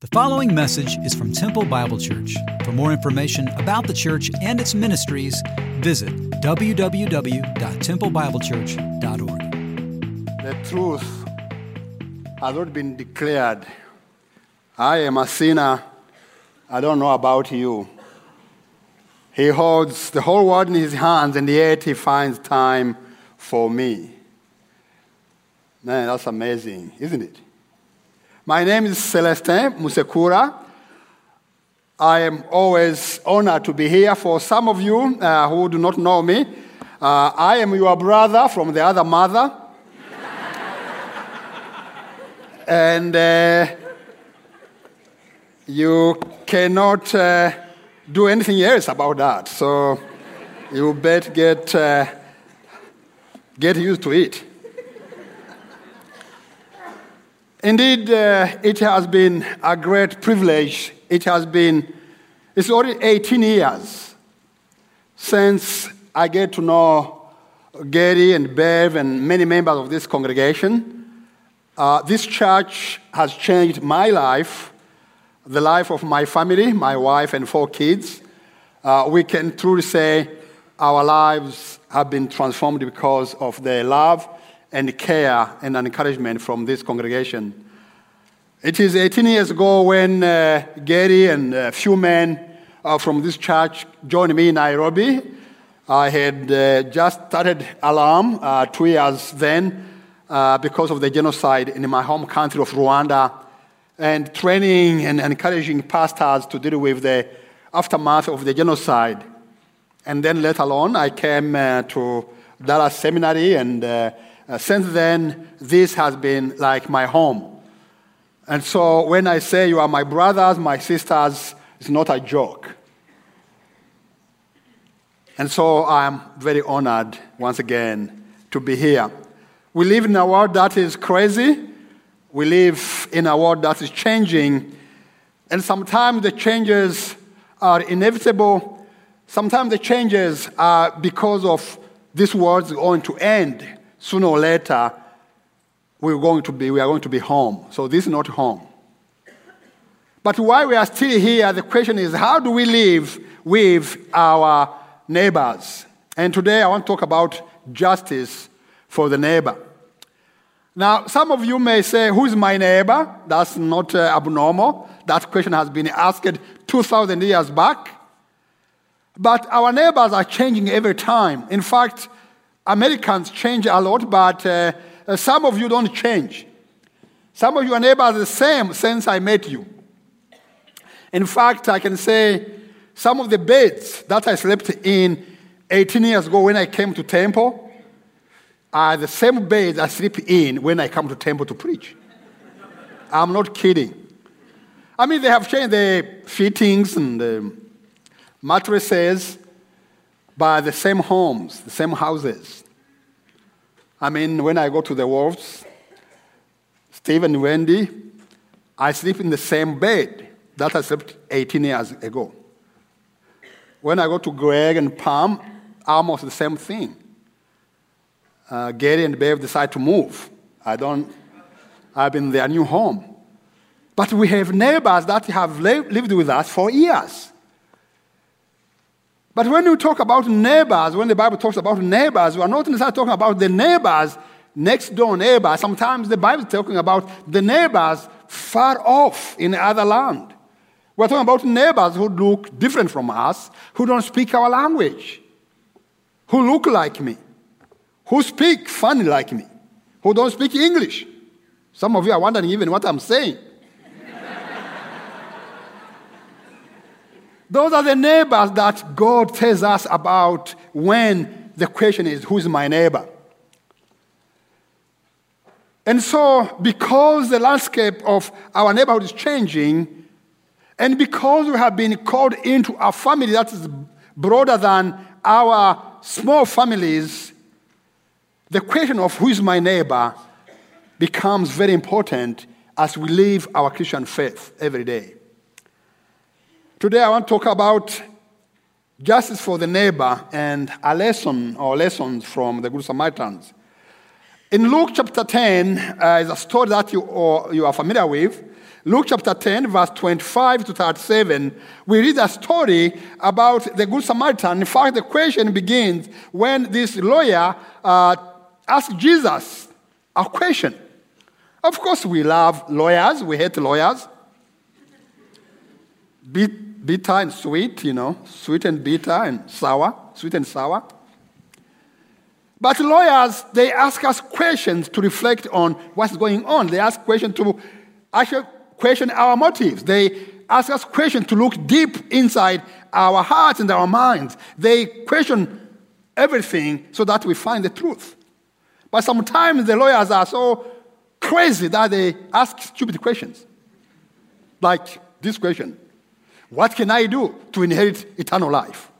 The following message is from Temple Bible Church. For more information about the church and its ministries, visit www.templebiblechurch.org. The truth has not been declared. I am a sinner. I don't know about you. He holds the whole world in his hands, and yet he finds time for me. Man, that's amazing, isn't it? My name is Celestin Musekura. I am always honored to be here. For some of you uh, who do not know me, uh, I am your brother from the other mother. and uh, you cannot uh, do anything else about that. So you better get, uh, get used to it. Indeed, uh, it has been a great privilege. It has been, it's already 18 years since I get to know Gary and Bev and many members of this congregation. Uh, this church has changed my life, the life of my family, my wife, and four kids. Uh, we can truly say our lives have been transformed because of the love and care and encouragement from this congregation. It is 18 years ago when uh, Gary and a few men uh, from this church joined me in Nairobi. I had uh, just started Alarm uh, two years then uh, because of the genocide in my home country of Rwanda and training and encouraging pastors to deal with the aftermath of the genocide. And then later on, I came uh, to Dallas Seminary and uh, since then, this has been like my home. And so when I say you are my brothers, my sisters, it's not a joke. And so I'm very honored once again to be here. We live in a world that is crazy. We live in a world that is changing. And sometimes the changes are inevitable. Sometimes the changes are because of this world's going to end sooner or later, we're going to be, we are going to be home. So this is not home. But while we are still here, the question is how do we live with our neighbors? And today I want to talk about justice for the neighbor. Now, some of you may say, Who is my neighbor? That's not uh, abnormal. That question has been asked 2,000 years back. But our neighbors are changing every time. In fact, Americans change a lot, but uh, uh, some of you don't change. Some of your neighbors are the same since I met you. In fact, I can say some of the beds that I slept in 18 years ago when I came to Temple are the same beds I sleep in when I come to Temple to preach. I'm not kidding. I mean, they have changed the fittings and the mattresses, by the same homes, the same houses. I mean, when I go to the Wolves, Steve and Wendy, I sleep in the same bed that I slept 18 years ago. When I go to Greg and Pam, almost the same thing. Uh, Gary and Bev decide to move. I don't, I've been in their new home. But we have neighbors that have lived with us for years. But when you talk about neighbors, when the Bible talks about neighbors, we are not necessarily talking about the neighbors, next door neighbors. Sometimes the Bible is talking about the neighbors far off in other land. We're talking about neighbors who look different from us, who don't speak our language, who look like me, who speak funny like me, who don't speak English. Some of you are wondering even what I'm saying. Those are the neighbors that God tells us about when the question is, Who's my neighbor? And so, because the landscape of our neighborhood is changing, and because we have been called into a family that is broader than our small families, the question of who is my neighbor becomes very important as we live our Christian faith every day. Today I want to talk about justice for the neighbor and a lesson or lessons from the Good Samaritans. In Luke chapter 10 uh, is a story that you, you are familiar with. Luke chapter 10, verse 25 to 37, we read a story about the Good Samaritan. In fact, the question begins when this lawyer uh, asked Jesus a question. Of course, we love lawyers, we hate lawyers. Bitter and sweet, you know, sweet and bitter and sour, sweet and sour. But lawyers, they ask us questions to reflect on what's going on. They ask questions to actually question our motives. They ask us questions to look deep inside our hearts and our minds. They question everything so that we find the truth. But sometimes the lawyers are so crazy that they ask stupid questions. Like this question What can I do to inherit eternal life?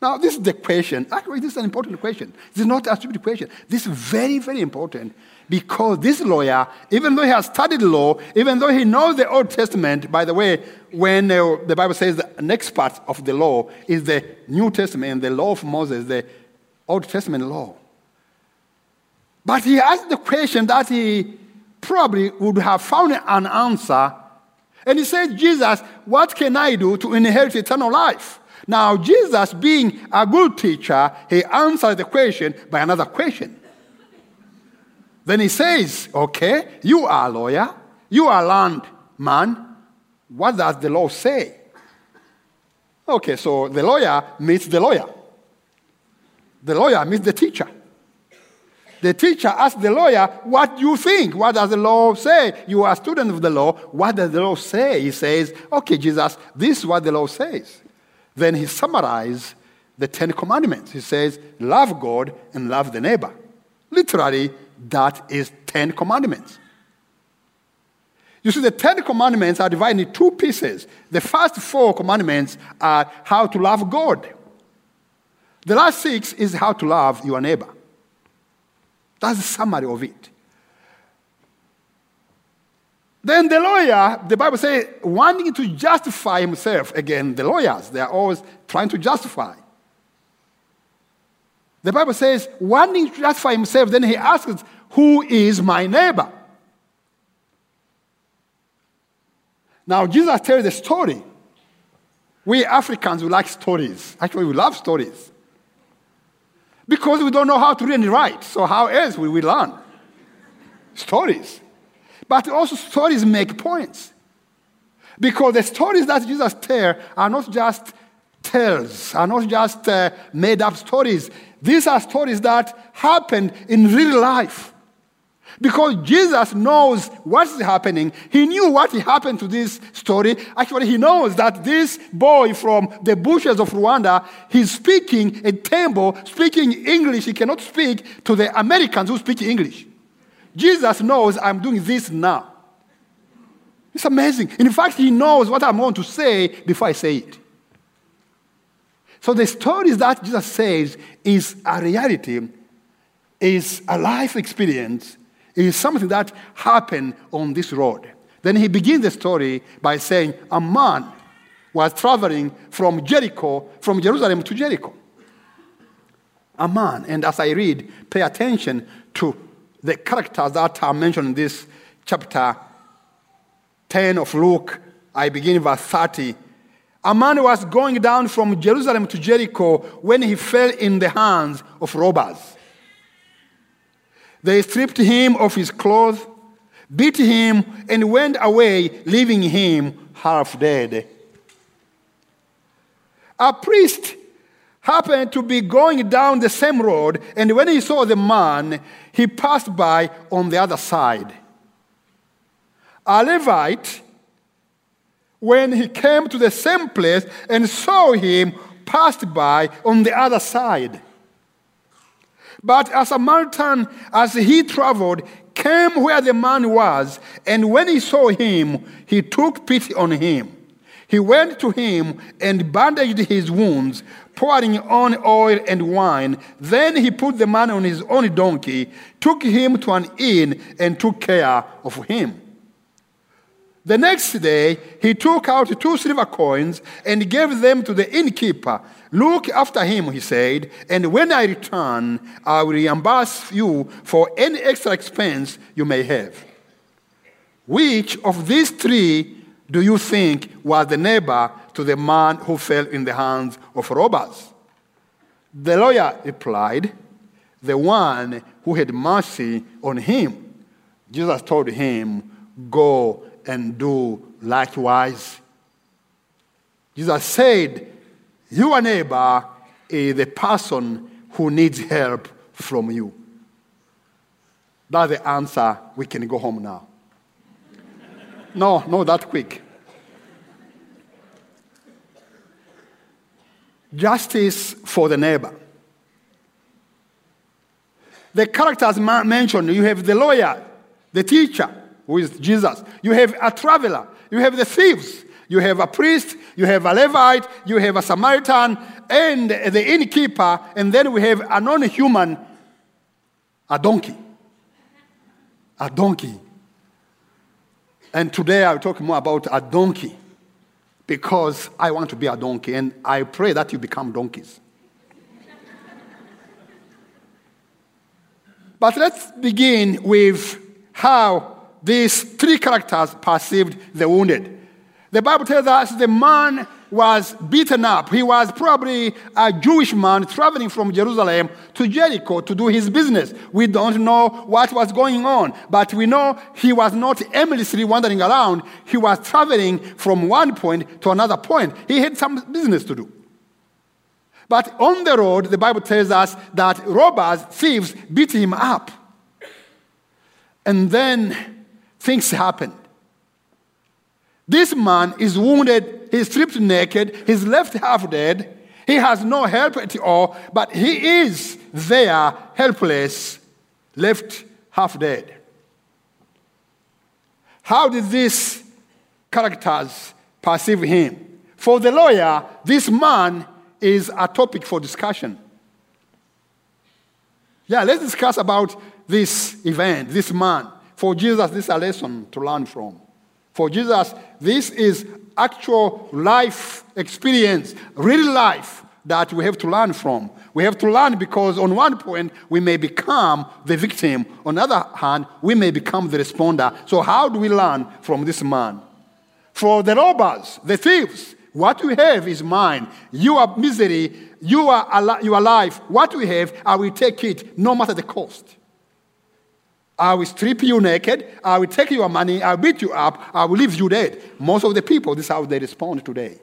Now, this is the question. Actually, this is an important question. This is not a stupid question. This is very, very important because this lawyer, even though he has studied law, even though he knows the Old Testament, by the way, when uh, the Bible says the next part of the law is the New Testament, the law of Moses, the Old Testament law. But he asked the question that he probably would have found an answer. And he said, Jesus, what can I do to inherit eternal life? Now, Jesus, being a good teacher, he answered the question by another question. Then he says, Okay, you are a lawyer, you are a landman. What does the law say? Okay, so the lawyer meets the lawyer. The lawyer meets the teacher. The teacher asks the lawyer, What do you think? What does the law say? You are a student of the law. What does the law say? He says, Okay, Jesus, this is what the law says. Then he summarizes the Ten Commandments. He says, Love God and love the neighbor. Literally, that is Ten Commandments. You see, the Ten Commandments are divided into two pieces. The first four commandments are how to love God. The last six is how to love your neighbor. That's the summary of it. Then the lawyer, the Bible says, wanting to justify himself. Again, the lawyers, they are always trying to justify. The Bible says, wanting to justify himself, then he asks, Who is my neighbor? Now, Jesus tells the story. We Africans, we like stories. Actually, we love stories. Because we don't know how to read and write. So, how else will we learn? Stories. But also, stories make points. Because the stories that Jesus tells are not just tales, are not just uh, made up stories. These are stories that happened in real life. Because Jesus knows what's happening. He knew what happened to this story. Actually, he knows that this boy from the bushes of Rwanda, he's speaking a Tembo, speaking English. He cannot speak to the Americans who speak English. Jesus knows I'm doing this now. It's amazing. In fact, he knows what I'm going to say before I say it. So the stories that Jesus says is a reality, is a life experience, is something that happened on this road. Then he begins the story by saying, A man was traveling from Jericho, from Jerusalem to Jericho. A man. And as I read, pay attention to the characters that are mentioned in this chapter 10 of Luke, I begin verse 30. A man was going down from Jerusalem to Jericho when he fell in the hands of robbers. They stripped him of his clothes, beat him, and went away, leaving him half dead. A priest happened to be going down the same road, and when he saw the man, he passed by on the other side. A Levite, when he came to the same place and saw him, passed by on the other side. But as a Samaritan, as he traveled, came where the man was, and when he saw him, he took pity on him. He went to him and bandaged his wounds, pouring on oil and wine. Then he put the man on his own donkey, took him to an inn, and took care of him. The next day, he took out two silver coins and gave them to the innkeeper. Look after him, he said, and when I return, I will reimburse you for any extra expense you may have. Which of these three do you think was the neighbor to the man who fell in the hands of robbers? The lawyer replied, The one who had mercy on him. Jesus told him, Go and do likewise. Jesus said, Your neighbor is the person who needs help from you. That's the answer. We can go home now. no, no, that quick. Justice for the neighbor. The characters mentioned you have the lawyer, the teacher, who is Jesus. You have a traveler. You have the thieves. You have a priest. You have a Levite. You have a Samaritan and the innkeeper. And then we have a non human, a donkey. A donkey. And today I'll talk more about a donkey because I want to be a donkey and I pray that you become donkeys. but let's begin with how these three characters perceived the wounded. The Bible tells us the man was beaten up. He was probably a Jewish man traveling from Jerusalem to Jericho to do his business. We don't know what was going on, but we know he was not aimlessly wandering around. He was traveling from one point to another point. He had some business to do. But on the road, the Bible tells us that robbers, thieves, beat him up. And then things happened. This man is wounded, he's stripped naked, he's left half dead. He has no help at all, but he is there, helpless, left half dead. How did these characters perceive him? For the lawyer, this man is a topic for discussion. Yeah, let's discuss about this event, this man. For Jesus, this is a lesson to learn from. For Jesus, this is actual life experience, real life that we have to learn from. We have to learn because, on one point, we may become the victim. On the other hand, we may become the responder. So, how do we learn from this man? For the robbers, the thieves, what we have is mine. You are misery. You are, al- you are life. What we have, I will take it no matter the cost. I will strip you naked. I will take your money. I will beat you up. I will leave you dead. Most of the people, this is how they respond today.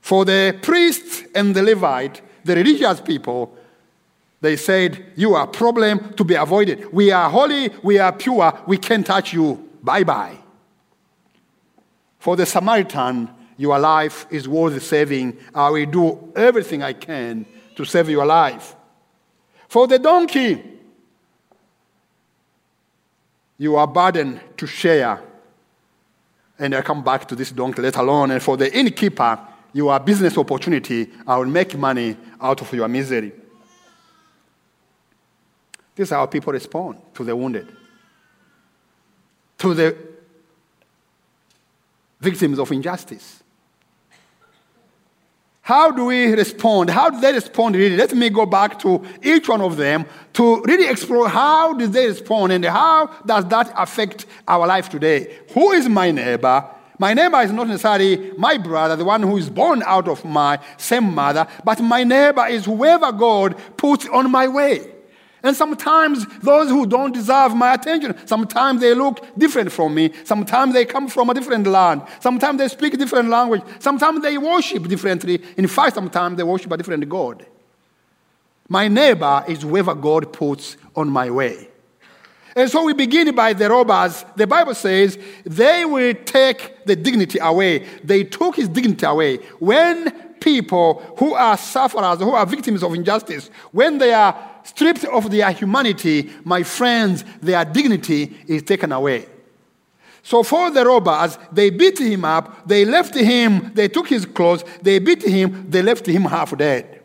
For the priests and the Levite, the religious people, they said, You are a problem to be avoided. We are holy. We are pure. We can't touch you. Bye bye. For the Samaritan, your life is worth saving. I will do everything I can to save your life. For the donkey, you are burdened to share. And I come back to this donkey, let alone. And for the innkeeper, you are business opportunity. I will make money out of your misery. This is how people respond to the wounded, to the victims of injustice. How do we respond? How do they respond really? Let me go back to each one of them to really explore how did they respond and how does that affect our life today. Who is my neighbor? My neighbor is not necessarily my brother, the one who is born out of my same mother, but my neighbor is whoever God puts on my way. And sometimes those who don't deserve my attention, sometimes they look different from me. Sometimes they come from a different land. Sometimes they speak different language. Sometimes they worship differently. In fact, sometimes they worship a different God. My neighbor is whoever God puts on my way. And so we begin by the robbers. The Bible says they will take the dignity away. They took his dignity away. When people who are sufferers, who are victims of injustice, when they are stripped of their humanity, my friends, their dignity is taken away. So for the robbers, they beat him up, they left him, they took his clothes, they beat him, they left him half dead.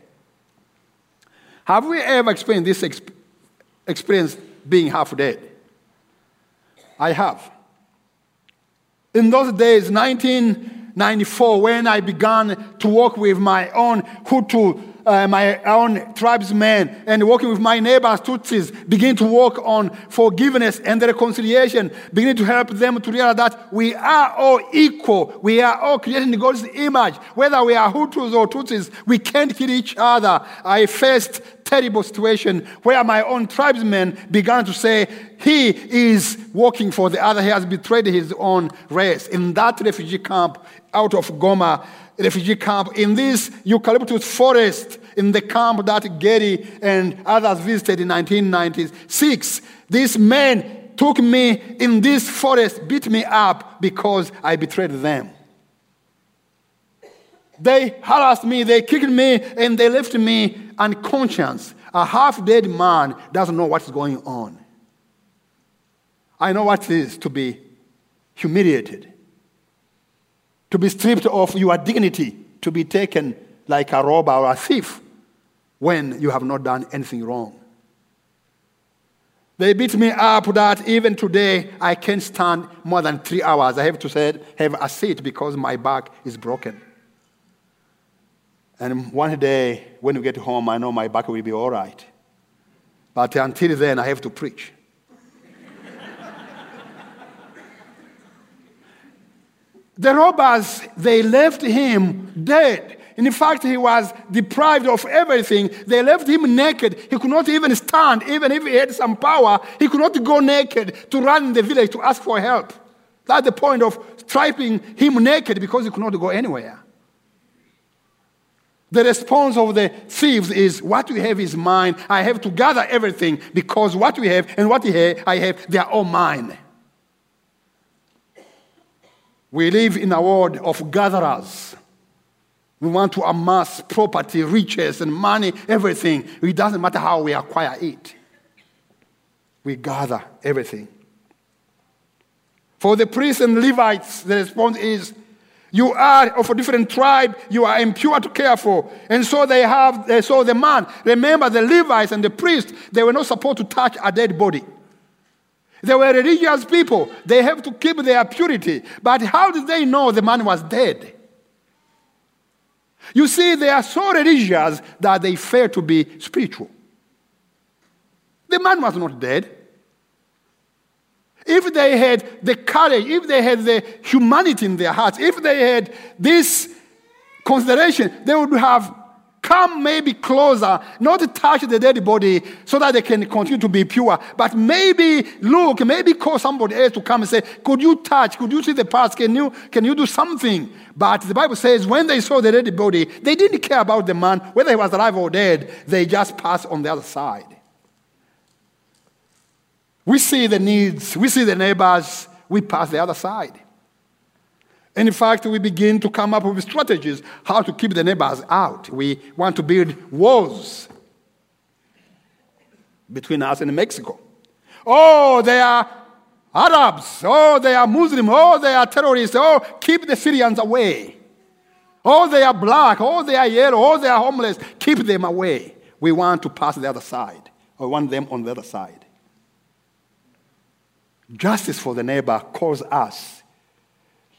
Have we ever experienced this exp- experience being half dead? I have. In those days, 1994, when I began to work with my own Hutu uh, my own tribesmen and working with my neighbors, Tutsis, begin to work on forgiveness and reconciliation, beginning to help them to realize that we are all equal. We are all created in God's image. Whether we are Hutus or Tutsis, we can't kill each other. I faced terrible situation where my own tribesmen began to say, he is working for the other. He has betrayed his own race. In that refugee camp out of Goma, refugee camp, in this eucalyptus forest, in the camp that Gary and others visited in 1996, these men took me in this forest, beat me up because I betrayed them. They harassed me, they kicked me, and they left me unconscious. A half dead man doesn't know what's going on. I know what it is to be humiliated, to be stripped of your dignity, to be taken like a robber or a thief when you have not done anything wrong. They beat me up that even today I can't stand more than three hours. I have to say, have a seat because my back is broken. And one day, when we get home, I know my back will be all right. But until then, I have to preach. The robbers, they left him dead. In fact, he was deprived of everything. They left him naked. He could not even stand. Even if he had some power, he could not go naked to run in the village to ask for help. That's the point of stripping him naked because he could not go anywhere. The response of the thieves is what we have is mine. I have to gather everything because what we have and what I have, they are all mine. We live in a world of gatherers. We want to amass property, riches, and money, everything. It doesn't matter how we acquire it. We gather everything. For the priests and Levites, the response is you are of a different tribe. You are impure to care for. And so they have, so the man, remember the Levites and the priests, they were not supposed to touch a dead body. They were religious people. They have to keep their purity. But how did they know the man was dead? You see, they are so religious that they fail to be spiritual. The man was not dead. If they had the courage, if they had the humanity in their hearts, if they had this consideration, they would have come maybe closer, not to touch the dead body so that they can continue to be pure, but maybe look, maybe call somebody else to come and say, Could you touch? Could you see the parts? Can you, can you do something? But the Bible says when they saw the dead body, they didn't care about the man, whether he was alive or dead, they just passed on the other side. We see the needs, we see the neighbors, we pass the other side. And in fact, we begin to come up with strategies how to keep the neighbors out. We want to build walls between us and Mexico. Oh, they are Arabs. Oh, they are Muslim. Oh, they are terrorists. Oh, keep the Syrians away. Oh, they are black. Oh, they are yellow. Oh, they are homeless. Keep them away. We want to pass the other side. We want them on the other side. Justice for the neighbor calls us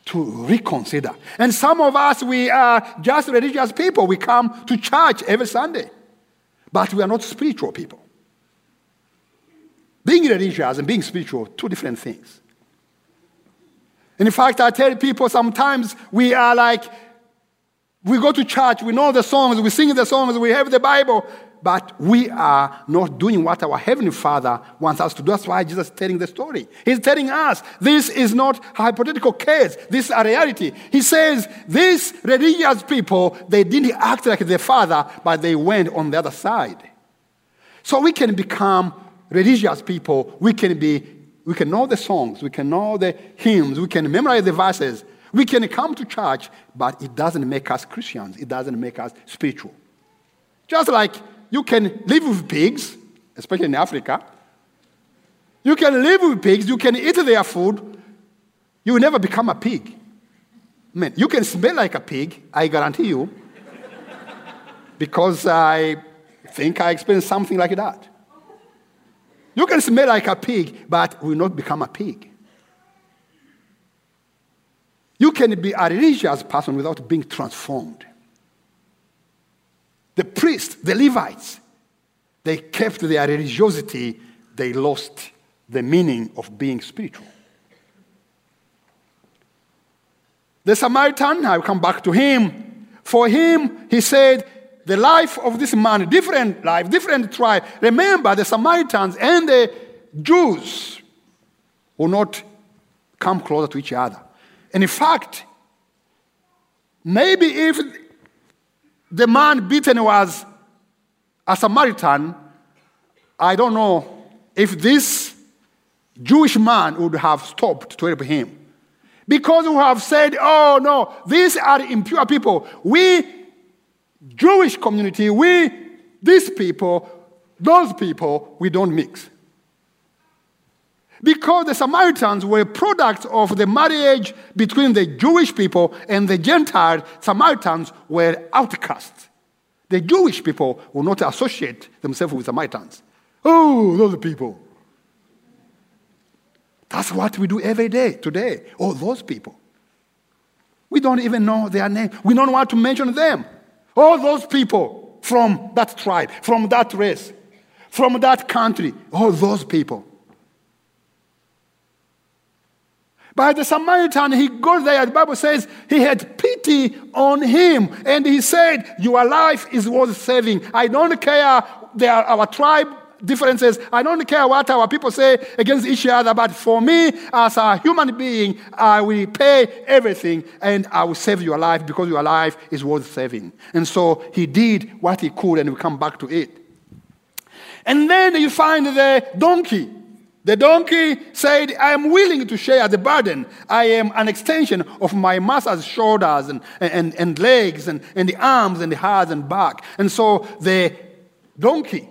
to reconsider. And some of us, we are just religious people. We come to church every Sunday, but we are not spiritual people. Being religious and being spiritual, two different things. And in fact, I tell people sometimes we are like, we go to church, we know the songs, we sing the songs, we have the Bible, but we are not doing what our Heavenly Father wants us to do. That's why Jesus is telling the story. He's telling us this is not a hypothetical case, this is a reality. He says these religious people, they didn't act like their Father, but they went on the other side. So we can become religious people. We can be, we can know the songs, we can know the hymns, we can memorize the verses. We can come to church, but it doesn't make us Christians. It doesn't make us spiritual. Just like you can live with pigs, especially in Africa. You can live with pigs, you can eat their food, you will never become a pig. Man, you can smell like a pig, I guarantee you, because I think I experienced something like that. You can smell like a pig, but will not become a pig. You can be a religious person without being transformed. The priests, the Levites, they kept their religiosity, they lost the meaning of being spiritual. The Samaritan, I'll come back to him. For him, he said, the life of this man, different life, different tribe. Remember, the Samaritans and the Jews will not come closer to each other. And in fact, maybe if the man beaten was a Samaritan, I don't know if this Jewish man would have stopped to help him. Because we have said, oh no, these are impure people. We, Jewish community, we, these people, those people, we don't mix. Because the Samaritans were products of the marriage between the Jewish people and the Gentile Samaritans were outcasts. The Jewish people will not associate themselves with Samaritans. Oh, those people. That's what we do every day today. Oh, those people. We don't even know their name. We don't want to mention them. All those people from that tribe, from that race, from that country. All those people. But the Samaritan, he goes there, the Bible says he had pity on him. And he said, Your life is worth saving. I don't care they are our tribe differences. I don't care what our people say against each other. But for me, as a human being, I will pay everything and I will save your life because your life is worth saving. And so he did what he could and we come back to it. And then you find the donkey. The donkey said, I am willing to share the burden. I am an extension of my master's shoulders and, and, and legs and, and the arms and the head and back. And so the donkey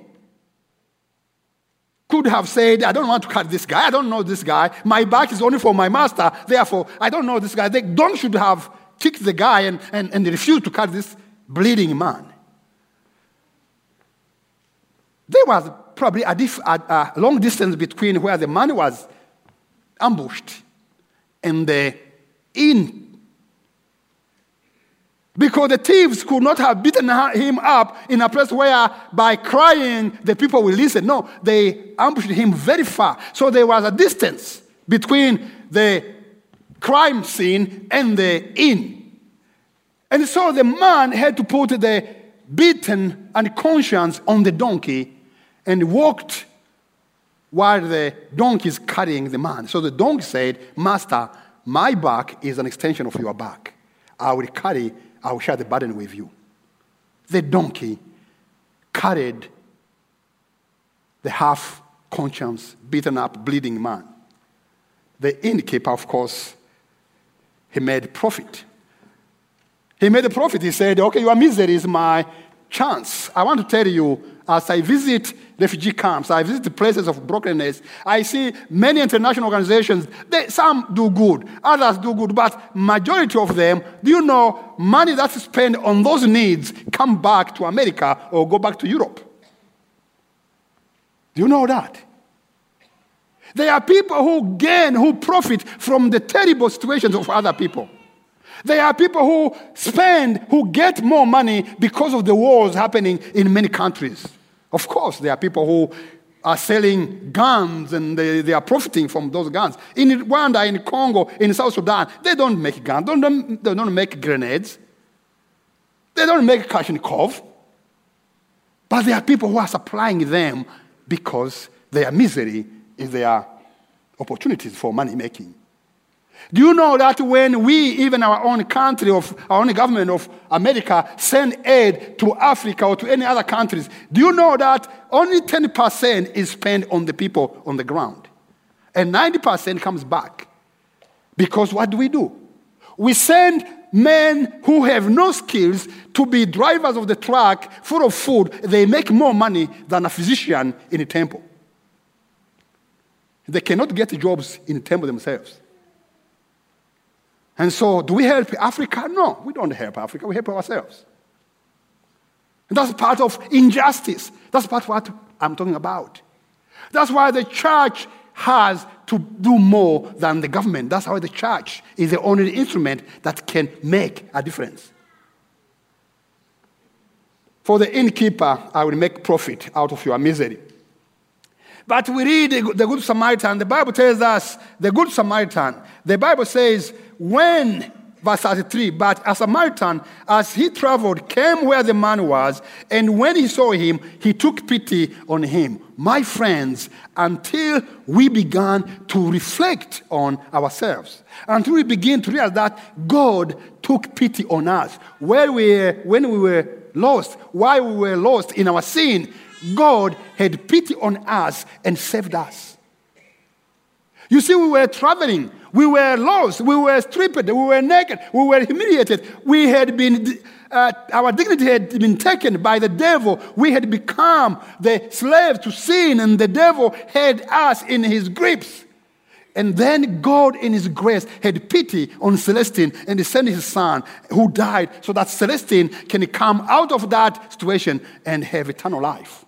could have said, I don't want to cut this guy. I don't know this guy. My back is only for my master. Therefore, I don't know this guy. The donkey should have kicked the guy and, and, and refused to cut this bleeding man. There was probably a, diff, a, a long distance between where the man was ambushed and the inn because the thieves could not have beaten him up in a place where by crying the people will listen. No, they ambushed him very far. So there was a distance between the crime scene and the inn. And so the man had to put the beaten unconscious on the donkey and walked while the donkey is carrying the man. So the donkey said, Master, my back is an extension of your back. I will carry, I will share the burden with you. The donkey carried the half conscious, beaten up, bleeding man. The innkeeper, of course, he made profit. He made a profit. He said, Okay, your misery is my chance. I want to tell you as I visit refugee camps, I visit the places of brokenness, I see many international organizations, they, some do good, others do good, but majority of them, do you know, money that's spent on those needs come back to America or go back to Europe. Do you know that? There are people who gain, who profit from the terrible situations of other people. There are people who spend, who get more money because of the wars happening in many countries. Of course, there are people who are selling guns and they, they are profiting from those guns. In Rwanda, in Congo, in South Sudan, they don't make guns, they don't, they don't make grenades, they don't make Kalashnikov. But there are people who are supplying them because their misery is their opportunities for money making. Do you know that when we, even our own country of our own government of America, send aid to Africa or to any other countries, do you know that only 10% is spent on the people on the ground? And 90% comes back. Because what do we do? We send men who have no skills to be drivers of the truck full of food. They make more money than a physician in a temple. They cannot get jobs in a temple themselves. And so, do we help Africa? No, we don't help Africa, we help ourselves. And that's part of injustice. That's part of what I'm talking about. That's why the church has to do more than the government. That's why the church is the only instrument that can make a difference. For the innkeeper, I will make profit out of your misery. But we read the Good Samaritan, the Bible tells us, the Good Samaritan, the Bible says, when verse 33 but a samaritan as he traveled came where the man was and when he saw him he took pity on him. My friends until we began to reflect on ourselves until we begin to realize that god took pity on us where we when we were lost while we were lost in our sin god had pity on us and saved us you see we were traveling we were lost. We were stripped. We were naked. We were humiliated. We had been, uh, our dignity had been taken by the devil. We had become the slaves to sin, and the devil had us in his grips. And then God, in His grace, had pity on Celestin and He sent His Son who died so that Celestin can come out of that situation and have eternal life.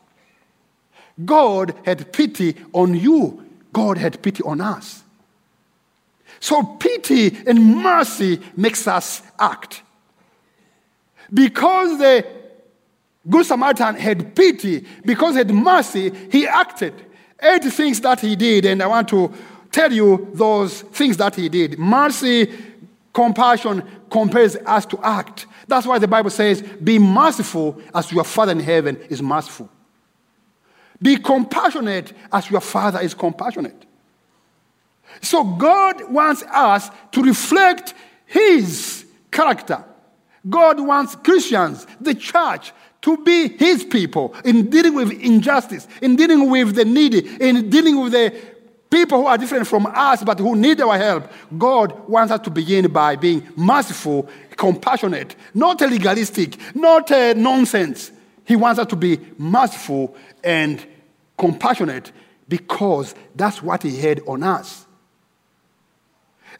God had pity on you, God had pity on us. So pity and mercy makes us act. Because the Good Samaritan had pity, because he had mercy, he acted. Eight things that he did, and I want to tell you those things that he did. Mercy, compassion compels us to act. That's why the Bible says, Be merciful as your Father in heaven is merciful. Be compassionate as your Father is compassionate. So God wants us to reflect His character. God wants Christians, the church, to be His people in dealing with injustice, in dealing with the needy, in dealing with the people who are different from us but who need our help. God wants us to begin by being merciful, compassionate, not legalistic, not nonsense. He wants us to be merciful and compassionate because that's what He had on us.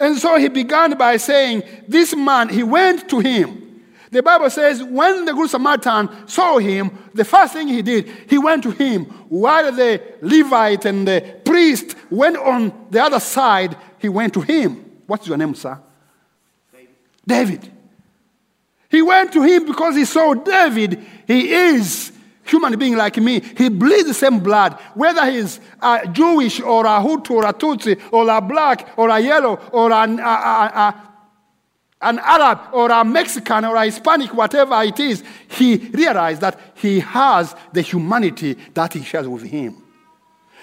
And so he began by saying, This man, he went to him. The Bible says, when the Good Samaritan saw him, the first thing he did, he went to him. While the Levite and the priest went on the other side, he went to him. What's your name, sir? David. David. He went to him because he saw David. He is human being like me, he bleeds the same blood, whether he's a Jewish or a Hutu or a Tutsi or a black or a yellow or an, a, a, a, an Arab or a Mexican or a Hispanic, whatever it is, he realized that he has the humanity that he shares with him.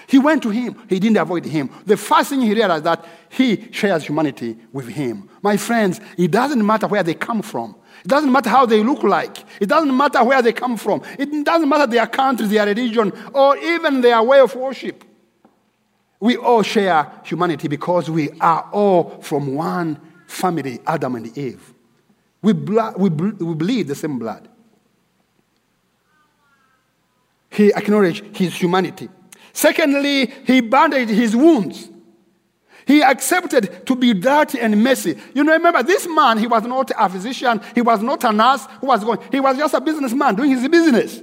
He went to him. He didn't avoid him. The first thing he realized that he shares humanity with him. My friends, it doesn't matter where they come from. It doesn't matter how they look like. It doesn't matter where they come from. It doesn't matter their country, their religion, or even their way of worship. We all share humanity because we are all from one family, Adam and Eve. We, blood, we, we bleed the same blood. He acknowledged his humanity. Secondly, he bandaged his wounds. He accepted to be dirty and messy. You know, remember, this man, he was not a physician, he was not a nurse who was going, he was just a businessman doing his business.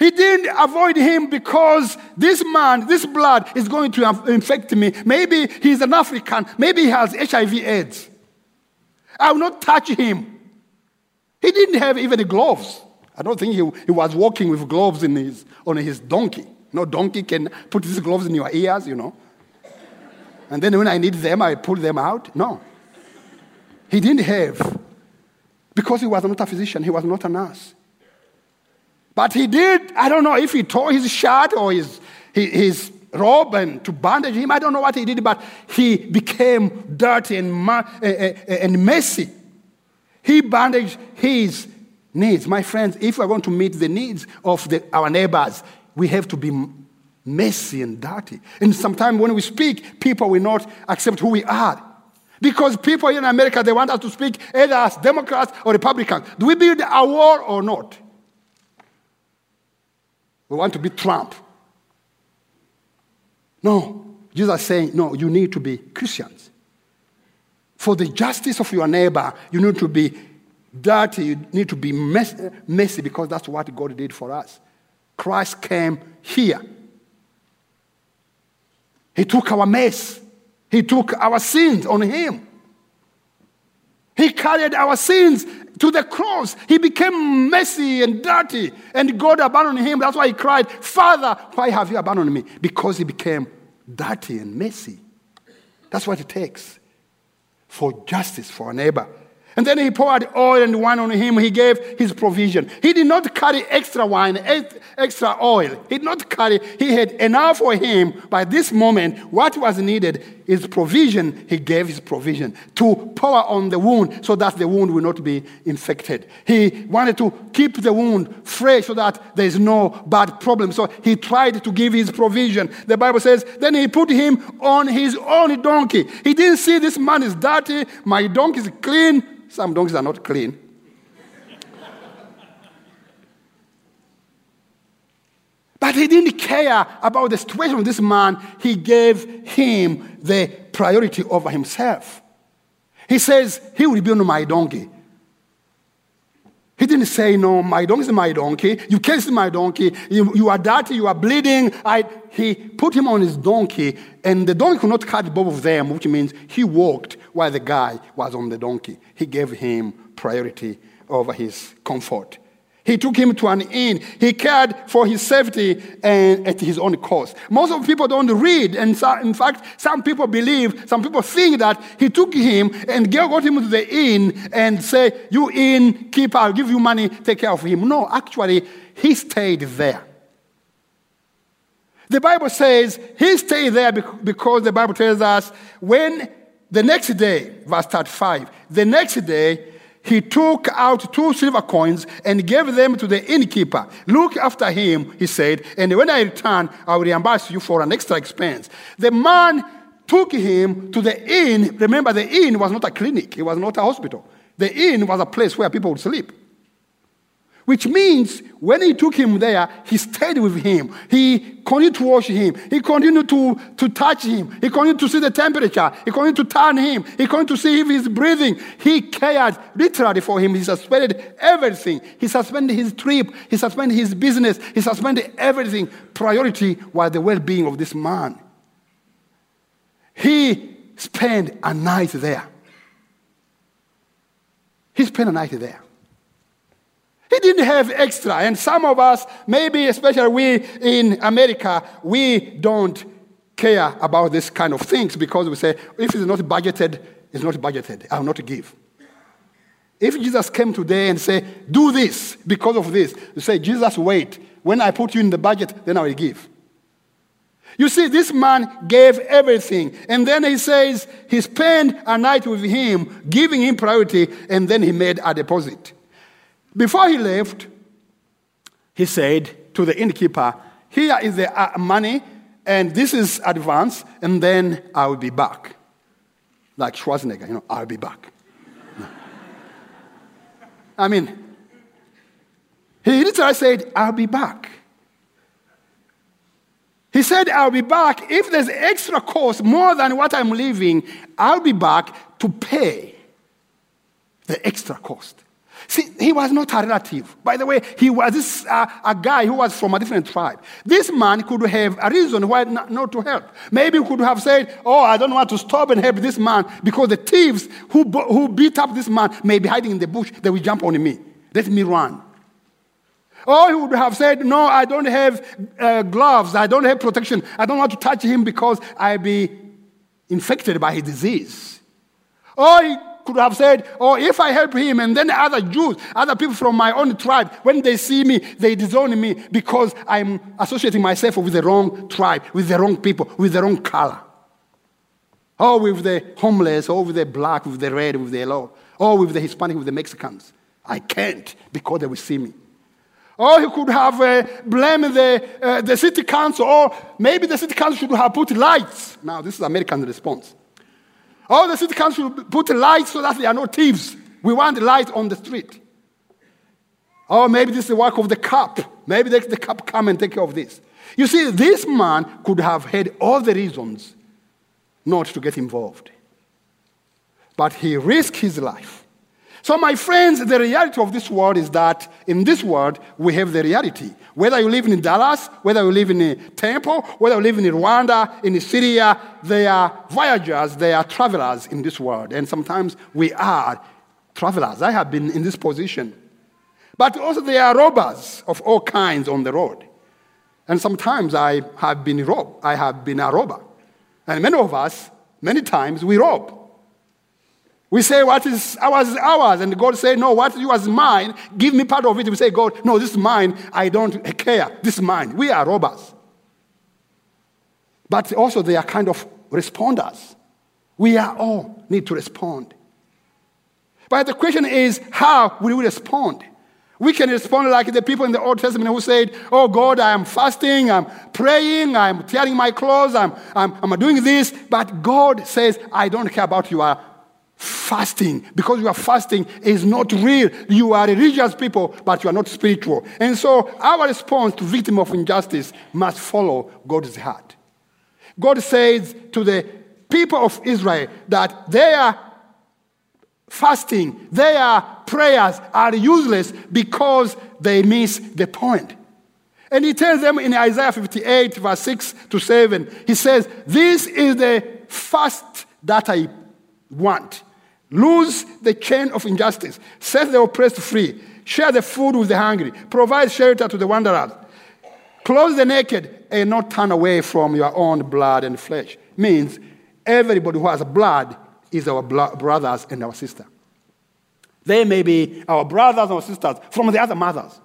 He didn't avoid him because this man, this blood is going to infect me. Maybe he's an African. Maybe he has HIV AIDS. I will not touch him. He didn't have even gloves. I don't think he, he was walking with gloves in his, on his donkey. No donkey can put these gloves in your ears, you know. And then when I need them, I pull them out. No. He didn't have. Because he was not a physician, he was not a nurse. But he did, I don't know if he tore his shirt or his, his robe and to bandage him. I don't know what he did, but he became dirty and, eh, eh, eh, and messy. He bandaged his needs. My friends, if we're going to meet the needs of the, our neighbors, we have to be messy and dirty. And sometimes when we speak, people will not accept who we are. Because people in America, they want us to speak either as Democrats or Republicans. Do we build a war or not? We want to be Trump. No. Jesus is saying, no, you need to be Christians. For the justice of your neighbor, you need to be dirty, you need to be messy because that's what God did for us. Christ came here he took our mess. He took our sins on him. He carried our sins to the cross. He became messy and dirty, and God abandoned him. That's why he cried, Father, why have you abandoned me? Because he became dirty and messy. That's what it takes for justice for a neighbor. And then he poured oil and wine on him. He gave his provision. He did not carry extra wine, extra oil. He did not carry, he had enough for him. By this moment, what was needed is provision. He gave his provision to pour on the wound so that the wound will not be infected. He wanted to keep the wound fresh so that there is no bad problem. So he tried to give his provision. The Bible says, then he put him on his own donkey. He didn't see this man is dirty, my donkey is clean. Some donkeys are not clean. But he didn't care about the situation of this man. He gave him the priority over himself. He says, He will be on my donkey. He didn't say, No, my donkey is my donkey. You can't see my donkey. You, you are dirty. You are bleeding. I, he put him on his donkey, and the donkey could not catch both of them, which means he walked while the guy was on the donkey. He gave him priority over his comfort. He took him to an inn. He cared for his safety and at his own cost. Most of people don't read, and so, in fact, some people believe, some people think that he took him and got him to the inn and say, "You inn keeper, I'll give you money, take care of him." No, actually, he stayed there. The Bible says he stayed there because the Bible tells us when the next day, verse 35, the next day he took out two silver coins and gave them to the innkeeper. Look after him, he said, and when I return, I will reimburse you for an extra expense. The man took him to the inn. Remember, the inn was not a clinic, it was not a hospital. The inn was a place where people would sleep. Which means when he took him there, he stayed with him. He continued to wash him. He continued to, to touch him. He continued to see the temperature. He continued to turn him. He continued to see if he's breathing. He cared literally for him. He suspended everything. He suspended his trip. He suspended his business. He suspended everything. Priority was the well being of this man. He spent a night there. He spent a night there. He didn't have extra. And some of us, maybe especially we in America, we don't care about this kind of things because we say, if it's not budgeted, it's not budgeted. I'll not give. If Jesus came today and say, do this because of this, you say, Jesus, wait. When I put you in the budget, then I will give. You see, this man gave everything. And then he says he spent a night with him, giving him priority, and then he made a deposit. Before he left, he said to the innkeeper, Here is the uh, money, and this is advance, and then I will be back. Like Schwarzenegger, you know, I'll be back. I mean, he literally said, I'll be back. He said, I'll be back. If there's extra cost more than what I'm leaving, I'll be back to pay the extra cost. See, he was not a relative. By the way, he was this, uh, a guy who was from a different tribe. This man could have a reason why not, not, to help. Maybe he could have said, Oh, I don't want to stop and help this man because the thieves who, who beat up this man may be hiding in the bush. They will jump on me. Let me run. Or he would have said, No, I don't have uh, gloves. I don't have protection. I don't want to touch him because I'll be infected by his disease. Or he could have said, Oh, if I help him, and then other Jews, other people from my own tribe, when they see me, they disown me because I'm associating myself with the wrong tribe, with the wrong people, with the wrong color. Or with the homeless, or with the black, with the red, with the yellow, or with the Hispanic, with the Mexicans. I can't because they will see me. Or he could have uh, blamed the, uh, the city council, or maybe the city council should have put lights. Now, this is American response. All the city council put lights so that there are no thieves. We want light on the street. Or maybe this is the work of the cop. Maybe the, the cop come and take care of this. You see, this man could have had all the reasons not to get involved. But he risked his life. So, my friends, the reality of this world is that in this world, we have the reality. Whether you live in Dallas, whether you live in uh, a temple, whether you live in Rwanda, in Syria, they are voyagers, they are travelers in this world. And sometimes we are travelers. I have been in this position. But also, there are robbers of all kinds on the road. And sometimes I have been robbed. I have been a robber. And many of us, many times, we rob. We say, What is ours is ours. And God say, No, what yours is mine. Give me part of it. We say, God, no, this is mine. I don't care. This is mine. We are robbers. But also, they are kind of responders. We are all need to respond. But the question is, how will we respond? We can respond like the people in the Old Testament who said, Oh God, I am fasting, I'm praying, I'm tearing my clothes, I'm, I'm, I'm doing this. But God says, I don't care about your fasting because your fasting is not real. You are religious people, but you are not spiritual. And so our response to victim of injustice must follow God's heart. God says to the people of Israel that their fasting, their prayers are useless because they miss the point. And he tells them in Isaiah 58, verse 6 to 7, he says, This is the fast that I want. Lose the chain of injustice, set the oppressed free, share the food with the hungry, provide shelter to the wanderers, clothe the naked, and not turn away from your own blood and flesh. Means everybody who has blood is our brothers and our sisters. They may be our brothers or sisters from the other mothers,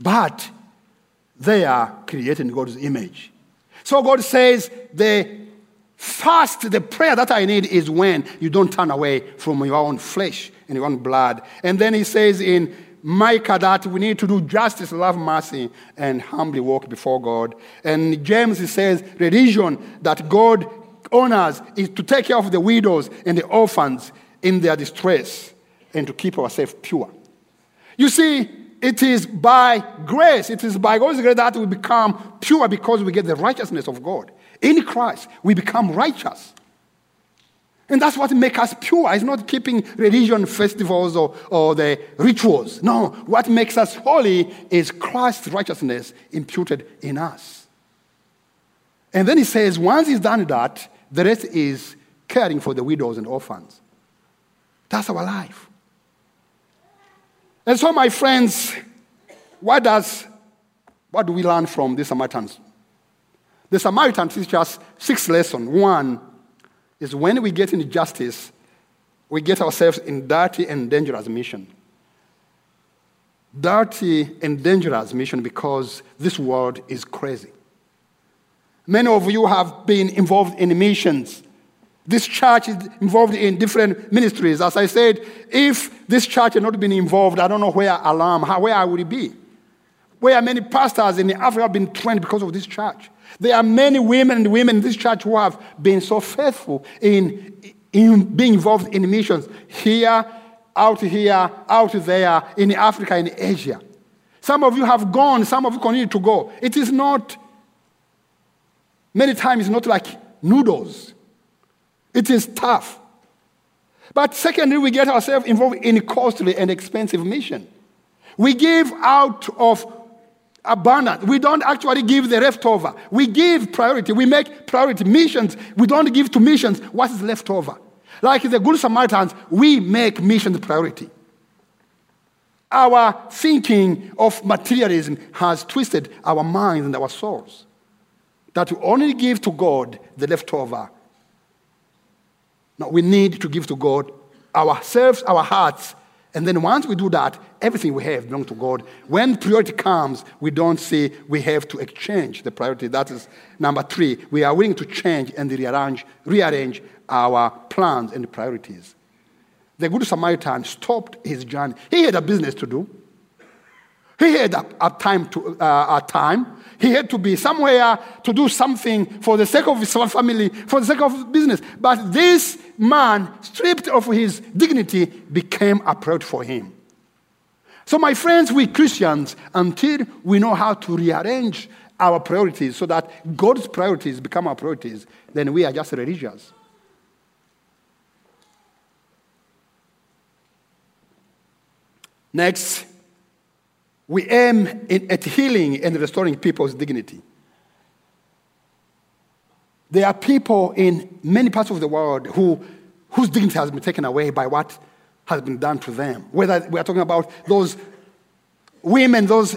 but they are created in God's image. So God says the fast, the prayer that I need is when you don't turn away from your own flesh and your own blood. And then he says in Micah that we need to do justice, love mercy, and humbly walk before God. And James he says religion that God honors is to take care of the widows and the orphans in their distress and to keep ourselves pure. You see, it is by grace, it is by God's grace that we become pure because we get the righteousness of God. In Christ, we become righteous. And that's what makes us pure. It's not keeping religion festivals or, or the rituals. No, what makes us holy is Christ's righteousness imputed in us. And then he says, once he's done that, the rest is caring for the widows and orphans. That's our life. And so, my friends, what does what do we learn from the Samaritans? The Samaritans teach us six lessons. One is when we get into justice, we get ourselves in dirty and dangerous mission. Dirty and dangerous mission because this world is crazy. Many of you have been involved in missions. This church is involved in different ministries. As I said, if this church had not been involved, I don't know where alarm, how, where I would be. Where many pastors in Africa have been trained because of this church. There are many women and women in this church who have been so faithful in, in being involved in missions here, out here, out there, in Africa, in Asia. Some of you have gone, some of you continue to go. It is not, many times, it's not like noodles. It is tough. But secondly, we get ourselves involved in a costly and expensive mission. We give out of abundance. We don't actually give the leftover. We give priority. We make priority missions. We don't give to missions what is left over. Like the Good Samaritans, we make missions priority. Our thinking of materialism has twisted our minds and our souls. That we only give to God the leftover no, we need to give to God ourselves, our hearts. And then once we do that, everything we have belongs to God. When priority comes, we don't say we have to exchange the priority. That is number three. We are willing to change and rearrange, rearrange our plans and priorities. The Good Samaritan stopped his journey. He had a business to do. He had a, a time to uh, a time. He had to be somewhere to do something for the sake of his family, for the sake of business. But this man, stripped of his dignity, became a priority for him. So, my friends, we Christians, until we know how to rearrange our priorities so that God's priorities become our priorities, then we are just religious. Next, we aim in, at healing and restoring people's dignity. There are people in many parts of the world who, whose dignity has been taken away by what has been done to them. Whether we are talking about those women, those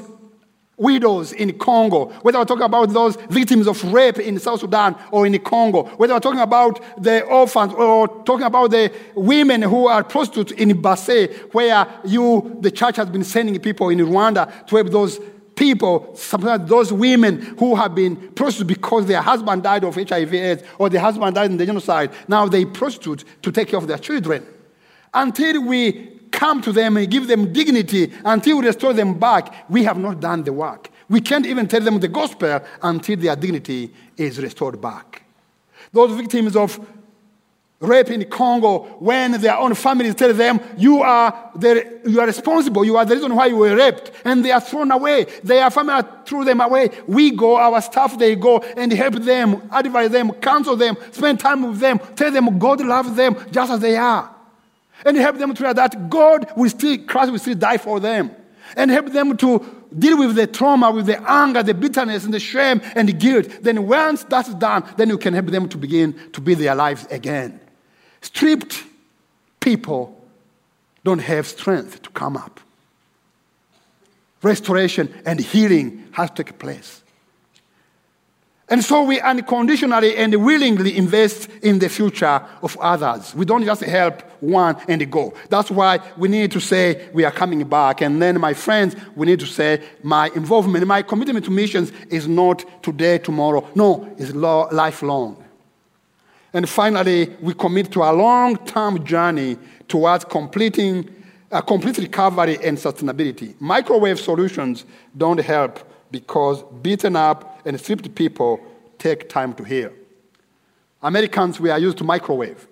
widows in Congo, whether we're talking about those victims of rape in South Sudan or in Congo, whether we're talking about the orphans or talking about the women who are prostitutes in Basse, where you, the church has been sending people in Rwanda to help those people, sometimes those women who have been prostitutes because their husband died of HIV AIDS or their husband died in the genocide, now they prostitute to take care of their children. Until we come to them and give them dignity until we restore them back, we have not done the work. We can't even tell them the gospel until their dignity is restored back. Those victims of rape in Congo, when their own families tell them, you are, the, you are responsible, you are the reason why you were raped, and they are thrown away. Their family threw them away. We go, our staff, they go and help them, advise them, counsel them, spend time with them, tell them God loves them just as they are and help them to know that God will still, Christ will still die for them. And help them to deal with the trauma, with the anger, the bitterness, and the shame and the guilt. Then once that's done, then you can help them to begin to build their lives again. Stripped people don't have strength to come up. Restoration and healing has to take place. And so we unconditionally and willingly invest in the future of others. We don't just help one and go. That's why we need to say we are coming back. And then, my friends, we need to say my involvement, my commitment to missions is not today, tomorrow. No, it's lifelong. And finally, we commit to a long term journey towards completing a complete recovery and sustainability. Microwave solutions don't help because beaten up and stripped people take time to heal. Americans, we are used to microwave.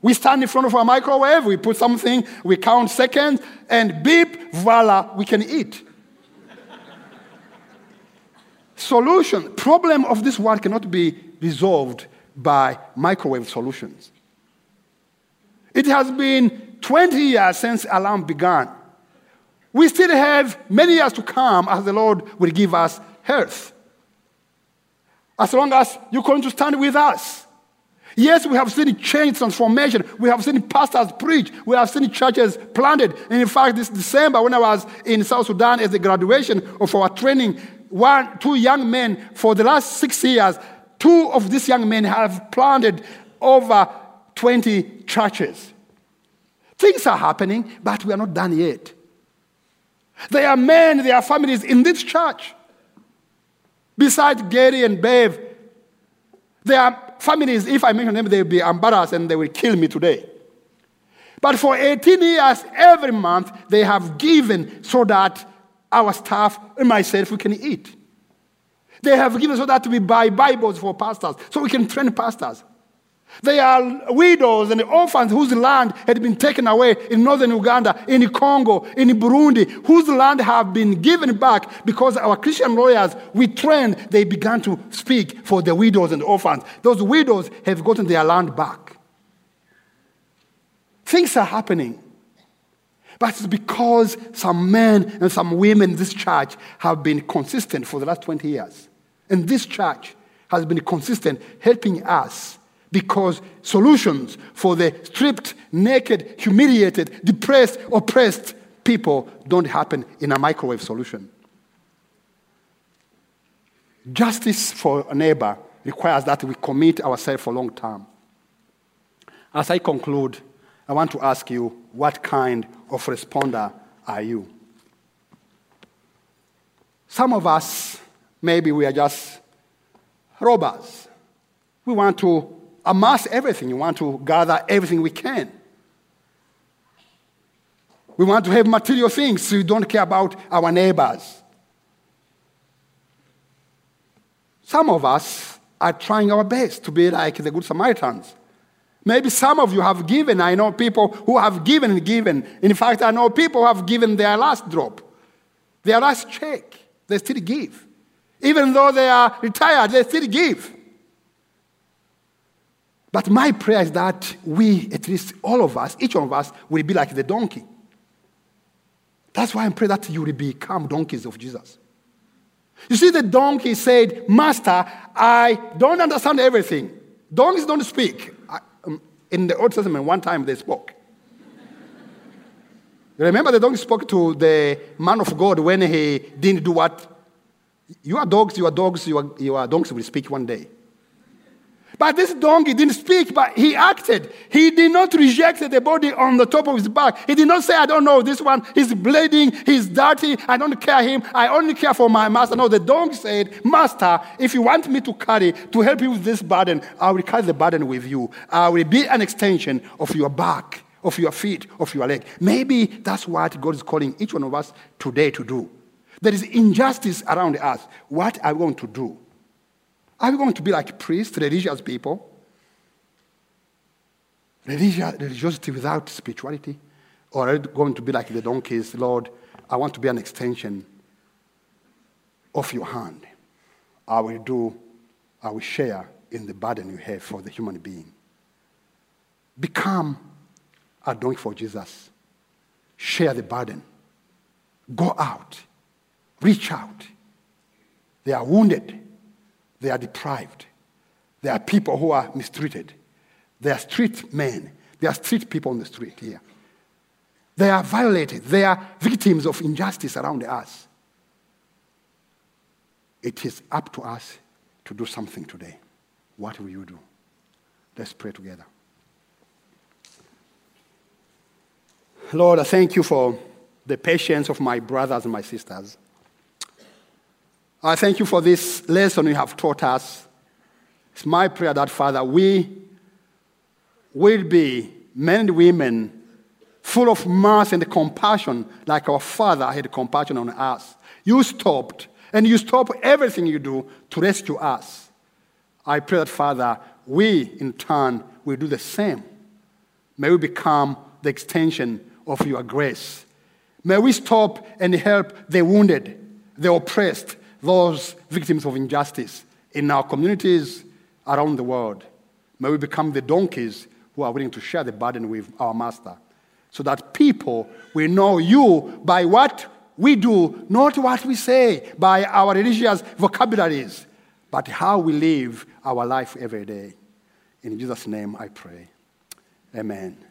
We stand in front of a microwave, we put something, we count seconds, and beep, voila, we can eat. Solution, problem of this world cannot be resolved by microwave solutions. It has been 20 years since alarm began. We still have many years to come as the Lord will give us health. As long as you continue to stand with us. Yes, we have seen change, transformation. We have seen pastors preach. We have seen churches planted. And in fact, this December, when I was in South Sudan as the graduation of our training, one, two young men, for the last six years, two of these young men have planted over 20 churches. Things are happening, but we are not done yet. There are men, there are families in this church. Besides Gary and there are families, if I mention them, they'll be embarrassed and they will kill me today. But for 18 years, every month, they have given so that our staff and myself, we can eat. They have given so that we buy Bibles for pastors, so we can train pastors. They are widows and orphans whose land had been taken away in northern Uganda, in Congo, in Burundi, whose land have been given back because our Christian lawyers, we trained, they began to speak for the widows and orphans. Those widows have gotten their land back. Things are happening. But it's because some men and some women in this church have been consistent for the last 20 years. And this church has been consistent helping us because solutions for the stripped, naked, humiliated, depressed, oppressed people don't happen in a microwave solution. Justice for a neighbor requires that we commit ourselves for long term. As I conclude, I want to ask you what kind of responder are you? Some of us, maybe we are just robbers. We want to amass everything. We want to gather everything we can. We want to have material things, so we don't care about our neighbors. Some of us are trying our best to be like the Good Samaritans. Maybe some of you have given. I know people who have given and given. In fact, I know people who have given their last drop, their last check. They still give. Even though they are retired, they still give. But my prayer is that we, at least all of us, each one of us, will be like the donkey. That's why I pray that you will become donkeys of Jesus. You see, the donkey said, Master, I don't understand everything. Donkeys don't speak. I, um, in the Old Testament, one time they spoke. Remember, the donkey spoke to the man of God when he didn't do what? You are dogs, you are dogs, You are donkeys will speak one day. But this donkey didn't speak, but he acted. He did not reject the body on the top of his back. He did not say, I don't know, this one, he's bleeding, he's dirty, I don't care him, I only care for my master. No, the donkey said, Master, if you want me to carry, to help you with this burden, I will carry the burden with you. I will be an extension of your back, of your feet, of your leg. Maybe that's what God is calling each one of us today to do. There is injustice around us. What are we going to do? Are we going to be like priests, religious people? Religiosity without spirituality? Or are we going to be like the donkeys? Lord, I want to be an extension of your hand. I will do, I will share in the burden you have for the human being. Become a donkey for Jesus. Share the burden. Go out. Reach out. They are wounded. They are deprived. There are people who are mistreated. They are street men. They are street people on the street here. They are violated. They are victims of injustice around us. It is up to us to do something today. What will you do? Let's pray together. Lord, I thank you for the patience of my brothers and my sisters. I thank you for this lesson you have taught us. It's my prayer that, Father, we will be men and women full of mercy and compassion, like our Father had compassion on us. You stopped, and you stop everything you do to rescue us. I pray that, Father, we in turn will do the same. May we become the extension of your grace. May we stop and help the wounded, the oppressed, those victims of injustice in our communities around the world. May we become the donkeys who are willing to share the burden with our master so that people will know you by what we do, not what we say, by our religious vocabularies, but how we live our life every day. In Jesus' name I pray. Amen.